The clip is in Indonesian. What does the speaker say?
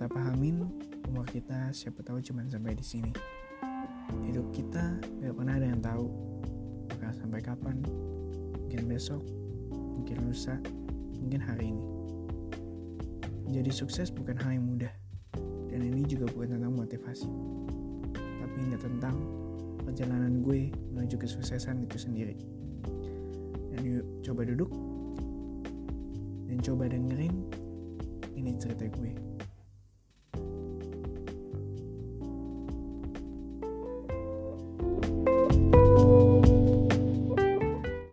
kita pahamin umur kita siapa tahu cuma sampai di sini. Hidup kita gak pernah ada yang tahu bakal sampai kapan. Mungkin besok mungkin lusa mungkin hari ini. Menjadi sukses bukan hal yang mudah. Dan ini juga bukan tentang motivasi tapi ini tentang perjalanan gue menuju kesuksesan itu sendiri. Dan yuk coba duduk dan coba dengerin ini cerita gue